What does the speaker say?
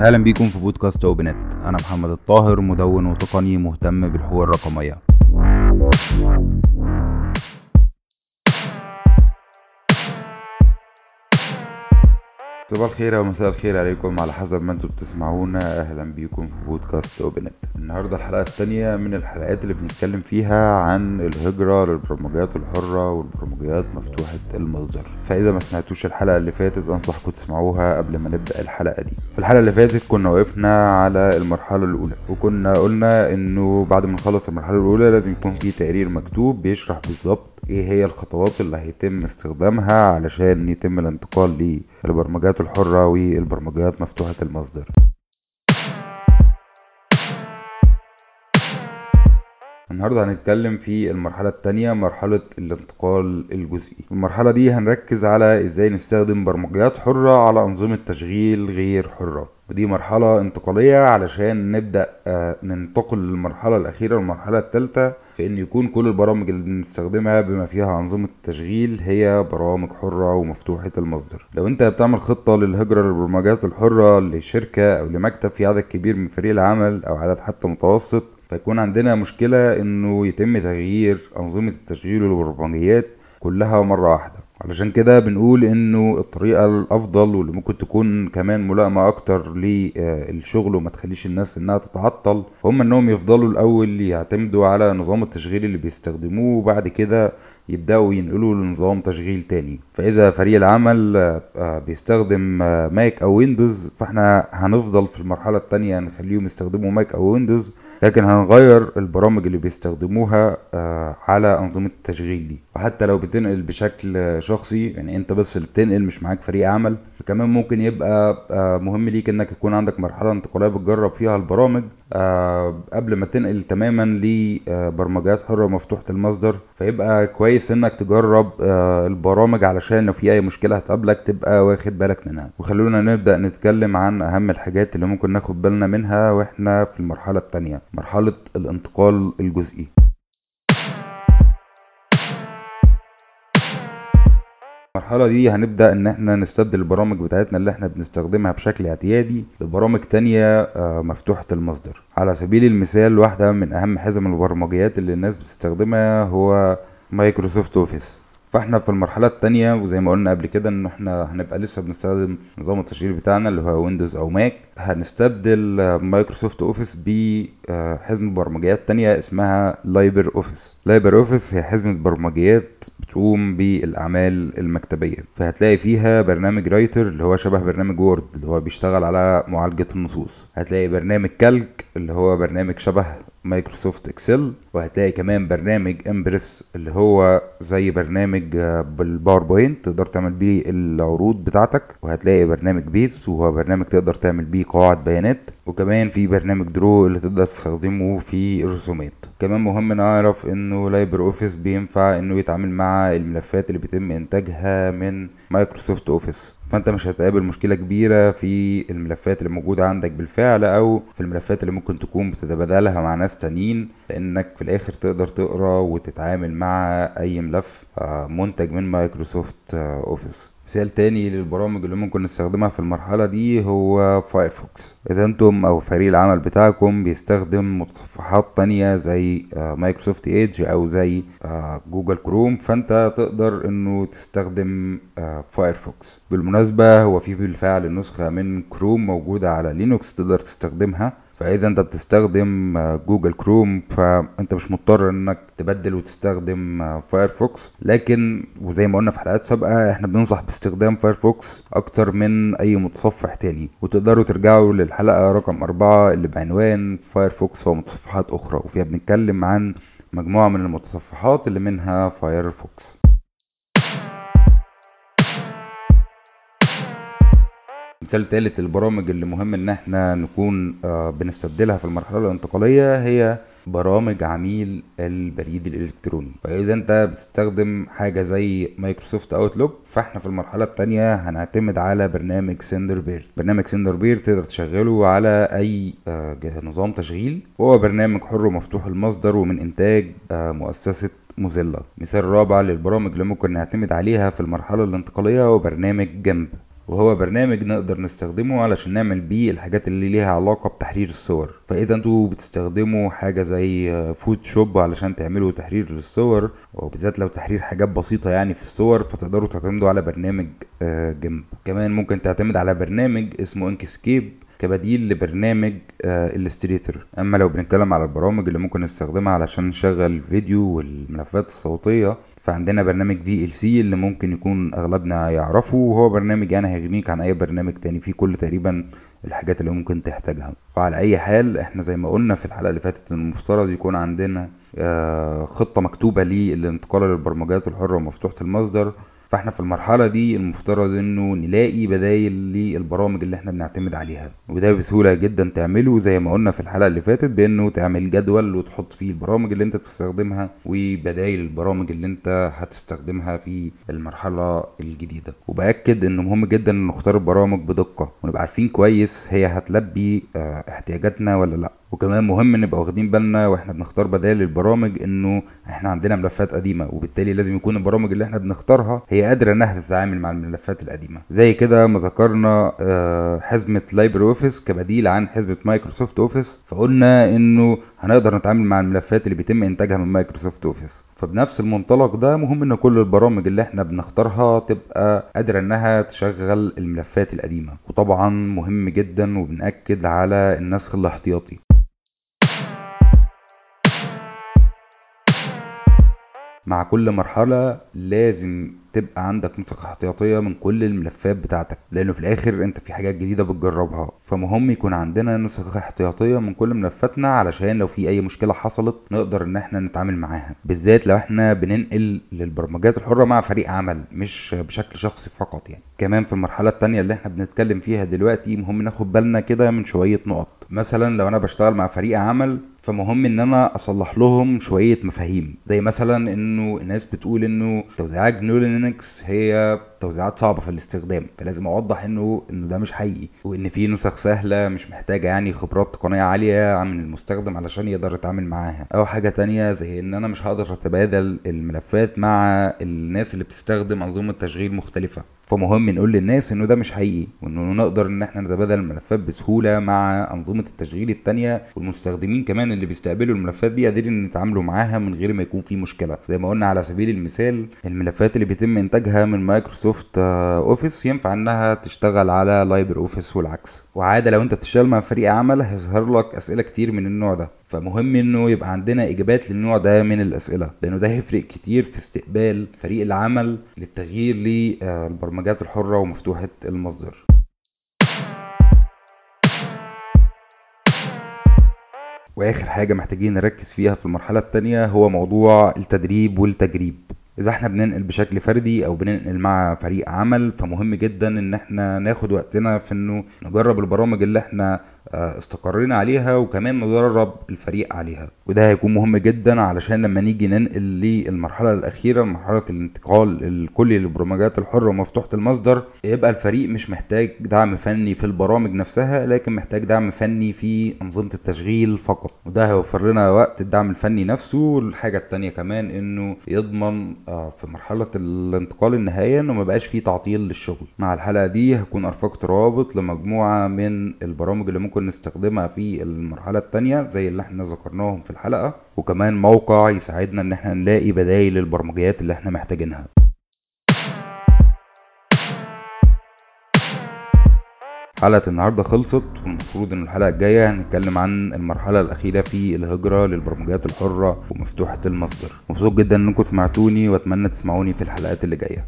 أهلا بيكم في بودكاست اوبنت أنا محمد الطاهر مدون وتقني مهتم بالحقوق الرقمية. صباح الخير أو مساء الخير عليكم على حسب ما أنتم بتسمعونا. أهلا بيكم في بودكاست اوبنت النهارده الحلقة الثانية من الحلقات اللي بنتكلم فيها عن الهجرة للبرمجيات الحرة والبرمجيات مفتوحة المصدر فإذا ما سمعتوش الحلقة اللي فاتت أنصحكم تسمعوها قبل ما نبدأ الحلقة دي. في الحلقة اللي فاتت كنا وقفنا على المرحلة الأولى وكنا قلنا إنه بعد ما نخلص المرحلة الأولى لازم يكون في تقرير مكتوب بيشرح بالظبط إيه هي الخطوات اللي هيتم استخدامها علشان يتم الانتقال للبرمجيات الحرة والبرمجيات مفتوحة المصدر. النهارده هنتكلم في المرحلة التانية مرحلة الانتقال الجزئي. المرحلة دي هنركز على إزاي نستخدم برمجيات حرة على أنظمة تشغيل غير حرة. ودي مرحلة انتقالية علشان نبدأ آه، ننتقل للمرحلة الأخيرة المرحلة الثالثة في إن يكون كل البرامج اللي بنستخدمها بما فيها أنظمة التشغيل هي برامج حرة ومفتوحة المصدر. لو أنت بتعمل خطة للهجرة للبرمجيات الحرة لشركة أو لمكتب في عدد كبير من فريق العمل أو عدد حتى متوسط فيكون عندنا مشكلة إنه يتم تغيير أنظمة التشغيل والبرمجيات كلها مرة واحدة. علشان كده بنقول إنه الطريقة الأفضل واللي ممكن تكون كمان ملائمة أكتر للشغل وما تخليش الناس إنها تتعطل هم إنهم يفضلوا الأول يعتمدوا على نظام التشغيل اللي بيستخدموه وبعد كده يبدأوا ينقلوا لنظام تشغيل تاني. فإذا فريق العمل آه، بيستخدم آه، Mac أو Windows فإحنا هنفضل في المرحلة التانية نخليهم يستخدموا Mac أو Windows لكن هنغير البرامج اللي بيستخدموها آه، على أنظمة التشغيل دي. وحتى لو بتنقل بشكل شخصي يعني أنت بس اللي بتنقل مش معاك فريق عمل كمان ممكن يبقى مهم ليك إنك يكون عندك مرحلة انتقالية بتجرب فيها البرامج قبل ما تنقل تماما لبرمجيات حرة مفتوحه المصدر فيبقى كويس كويس إنك تجرب آه، البرامج علشان لو في أي مشكلة هتقابلك تبقى واخد بالك منها. وخلونا نبدأ نتكلم عن أهم الحاجات اللي ممكن ناخد بالنا منها وإحنا في المرحلة الثانية مرحلة الانتقال الجزئي. المرحلة دي هنبدأ إن إحنا نستبدل البرامج بتاعتنا اللي إحنا بنستخدمها بشكل اعتيادي ببرامج تانية آه، مفتوحة المصدر. على سبيل المثال واحدة من أهم حزم البرمجيات اللي الناس بتستخدمها هو Microsoft Office. فاحنا في المرحلة التانية وزي ما قلنا قبل كده إن إحنا هنبقى لسه بنستخدم نظام التشغيل بتاعنا اللي هو Windows أو Mac هنستبدل Microsoft Office بحزمة برمجيات تانية اسمها LibreOffice LibreOffice هي حزمة برمجيات بتقوم بالأعمال المكتبية. فهتلاقي فيها برنامج Writer اللي هو شبه برنامج Word اللي هو بيشتغل على معالجة النصوص. هتلاقي برنامج Calc اللي هو برنامج شبه Microsoft Excel وهتلاقي كمان برنامج Impress اللي هو زي برنامج آه، بال PowerPoint تقدر تعمل بيه العروض بتاعتك وهتلاقي برنامج Base وهو برنامج تقدر تعمل بيه قواعد بيانات وكمان في برنامج Draw اللي تقدر تستخدمه في الرسومات. كمان مهم نعرف إنه LibreOffice بينفع إنه يتعامل مع الملفات اللي بيتم إنتاجها من Microsoft Office فانت مش هتقابل مشكلة كبيرة في الملفات اللي موجودة عندك بالفعل أو في الملفات اللي ممكن تكون بتتبادلها مع ناس تانيين لأنك في الآخر تقدر تقرأ وتتعامل مع أي ملف آه، منتج من Microsoft Office. مثال تاني للبرامج اللي ممكن نستخدمها في المرحلة دي هو Firefox إذا أنتم أو فريق العمل بتاعكم بيستخدم متصفحات تانية زي Microsoft Edge أو زي Google Chrome فأنت تقدر إنه تستخدم Firefox آه، بالمناسبة هو في بالفعل نسخة من كروم موجودة على Linux تقدر تستخدمها. فإذا أنت بتستخدم Google Chrome فأنت مش مضطر إنك تبدل وتستخدم Firefox. لكن وزي ما قلنا في حلقات سابقة إحنا بننصح باستخدام Firefox أكتر من أي متصفح تاني. وتقدروا ترجعوا للحلقة رقم أربعة اللي بعنوان Firefox ومتصفحات أخرى. وفيها بنتكلم عن مجموعة من المتصفحات اللي منها Firefox. مثال تالت البرامج اللي مهم إن إحنا نكون آه، بنستبدلها في المرحلة الانتقالية هي برامج عميل البريد الإلكتروني. فإذا أنت بتستخدم حاجة زي Microsoft Outlook فإحنا في المرحلة الثانية هنعتمد على برنامج Thunderbird برنامج Thunderbird تقدر تشغله على أي آه، نظام تشغيل. وهو برنامج حر ومفتوح المصدر ومن إنتاج آه، مؤسسة Mozilla. مثال رابع للبرامج اللي ممكن نعتمد عليها في المرحلة الانتقالية هو برنامج GIMP. وهو برنامج نقدر نستخدمه علشان نعمل بيه الحاجات اللي ليها علاقة بتحرير الصور. فإذا أنتوا بتستخدموا حاجة زي Photoshop علشان تعملوا تحرير للصور وبالذات لو تحرير حاجات بسيطة يعني في الصور فتقدروا تعتمدوا على برنامج GIMP كمان ممكن تعتمد على برنامج اسمه Inkscape كبديل لبرنامج Illustrator أما لو بنتكلم على البرامج اللي ممكن نستخدمها علشان نشغل الفيديو والملفات الصوتية فعندنا برنامج VLC اللي ممكن يكون أغلبنا يعرفه وهو برنامج يعني هيغنيك عن أي برنامج تاني فيه كل تقريبا الحاجات اللي ممكن تحتاجها. وعلى أي حال إحنا زي ما قلنا في الحلقة اللي فاتت المفترض يكون عندنا خطة مكتوبة للانتقال للبرمجيات الحرة ومفتوحة المصدر. فاحنا في المرحلة دي المفترض انه نلاقي بدايل للبرامج اللي إحنا بنعتمد عليها. وده بسهولة جدا تعمله زي ما قلنا في الحلقة اللي فاتت بأنه تعمل جدول وتحط فيه البرامج اللي انت بتستخدمها وبدايل البرامج اللي انت هتستخدمها في المرحلة الجديدة. وبأكد إنه مهم جدا نختار البرامج بدقة ونبقى عارفين كويس هي هتلبي احتياجاتنا ولا لأ. وكمان مهم نبقى واخدين بالنا وإحنا بنختار بدائل البرامج إنه إحنا عندنا ملفات قديمة وبالتالي لازم يكون البرامج اللي إحنا بنختارها هي قادرة إنها تتعامل مع الملفات القديمة. زي كده ما ذكرنا حزمة LibreOffice كبديل عن حزمة Microsoft Office فقلنا إنه هنقدر نتعامل مع الملفات اللي بيتم إنتاجها من Microsoft Office فبنفس المنطلق ده مهم إن كل البرامج اللي إحنا بنختارها تبقى قادرة إنها تشغل الملفات القديمة. وطبعا مهم جدا وبنأكد على النسخ الاحتياطي. مع كل مرحلة لازم تبقى عندك نسخ احتياطية من كل الملفات بتاعتك لأنه في الآخر أنت في حاجات جديدة بتجربها. فمهم يكون عندنا نسخ احتياطية من كل ملفاتنا علشان لو في أي مشكلة حصلت نقدر إن إحنا نتعامل معاها. بالذات لو إحنا بننقل للبرمجيات الحرة مع فريق عمل مش بشكل شخصي فقط يعني. كمان في المرحلة التانية اللي إحنا بنتكلم فيها دلوقتي مهم ناخد بالنا كده من شوية نقط. مثلا لو أنا بشتغل مع فريق عمل فمهم إن أنا أصلح لهم شوية مفاهيم. زي مثلا إنه الناس بتقول إنه توزيعات GNU Linux هي توزيعات صعبة في الاستخدام فلازم أوضح إنه إنه ده مش حقيقي وإن في نسخ سهلة مش محتاجة يعني خبرات تقنيه عالية من المستخدم علشان يقدر يتعامل معاها. أو حاجة تانية زي إن أنا مش هقدر أتبادل الملفات مع الناس اللي بتستخدم أنظمة تشغيل مختلفة. فمهم نقول للناس إنه ده مش حقيقي وانه نقدر إن إحنا نتبادل الملفات بسهولة مع أنظمة التشغيل التانية والمستخدمين كمان اللي بيستقبلوا الملفات دي قادرين يتعاملوا معاها من غير ما يكون في مشكلة. زي ما قلنا على سبيل المثال الملفات اللي بيتم إنتاجها من مايكروسوفت Office ينفع إنها تشتغل على LibreOffice والعكس. وعادة لو أنت بتشتغل مع فريق عمل هيظهر لك أسئلة كتير من النوع ده. فمهم إنه يبقى عندنا إجابات للنوع ده من الأسئلة لأنه ده هيفرق كتير في استقبال فريق العمل للتغيير للبرمجات الحرة ومفتوحة المصدر. وآخر حاجة محتاجين نركز فيها في المرحلة التانية هو موضوع التدريب والتجريب. إذا إحنا بننقل بشكل فردي أو بننقل مع فريق عمل فمهم جدا إن إحنا ناخد وقتنا في إنه نجرب البرامج اللي إحنا استقرينا عليها وكمان ندرب الفريق عليها. وده هيكون مهم جدا علشان لما نيجي ننقل للمرحلة الأخيرة مرحلة الانتقال الكلي للبرمجيات الحرة ومفتوحة المصدر يبقى الفريق مش محتاج دعم فني في البرامج نفسها لكن محتاج دعم فني في أنظمة التشغيل فقط. وده هيوفر لنا وقت الدعم الفني نفسه. والحاجة التانية كمان إنه يضمن في مرحلة الانتقال النهائيه إنه ما بقاش فيه تعطيل للشغل. مع الحلقة دي هكون أرفقت روابط لمجموعة من البرامج اللي ممكن نستخدمها في المرحلة التانية زي اللي إحنا ذكرناهم في الحلقة وكمان موقع يساعدنا إن إحنا نلاقي بدايل للبرمجيات اللي إحنا محتاجينها. حلقة النهاردة خلصت والمفروض إن الحلقة الجاية هنتكلم عن المرحلة الأخيرة في الهجرة للبرمجيات الحرة ومفتوحة المصدر. مبسوط جدا إنكم سمعتوني وأتمنى تسمعوني في الحلقات اللي جاية.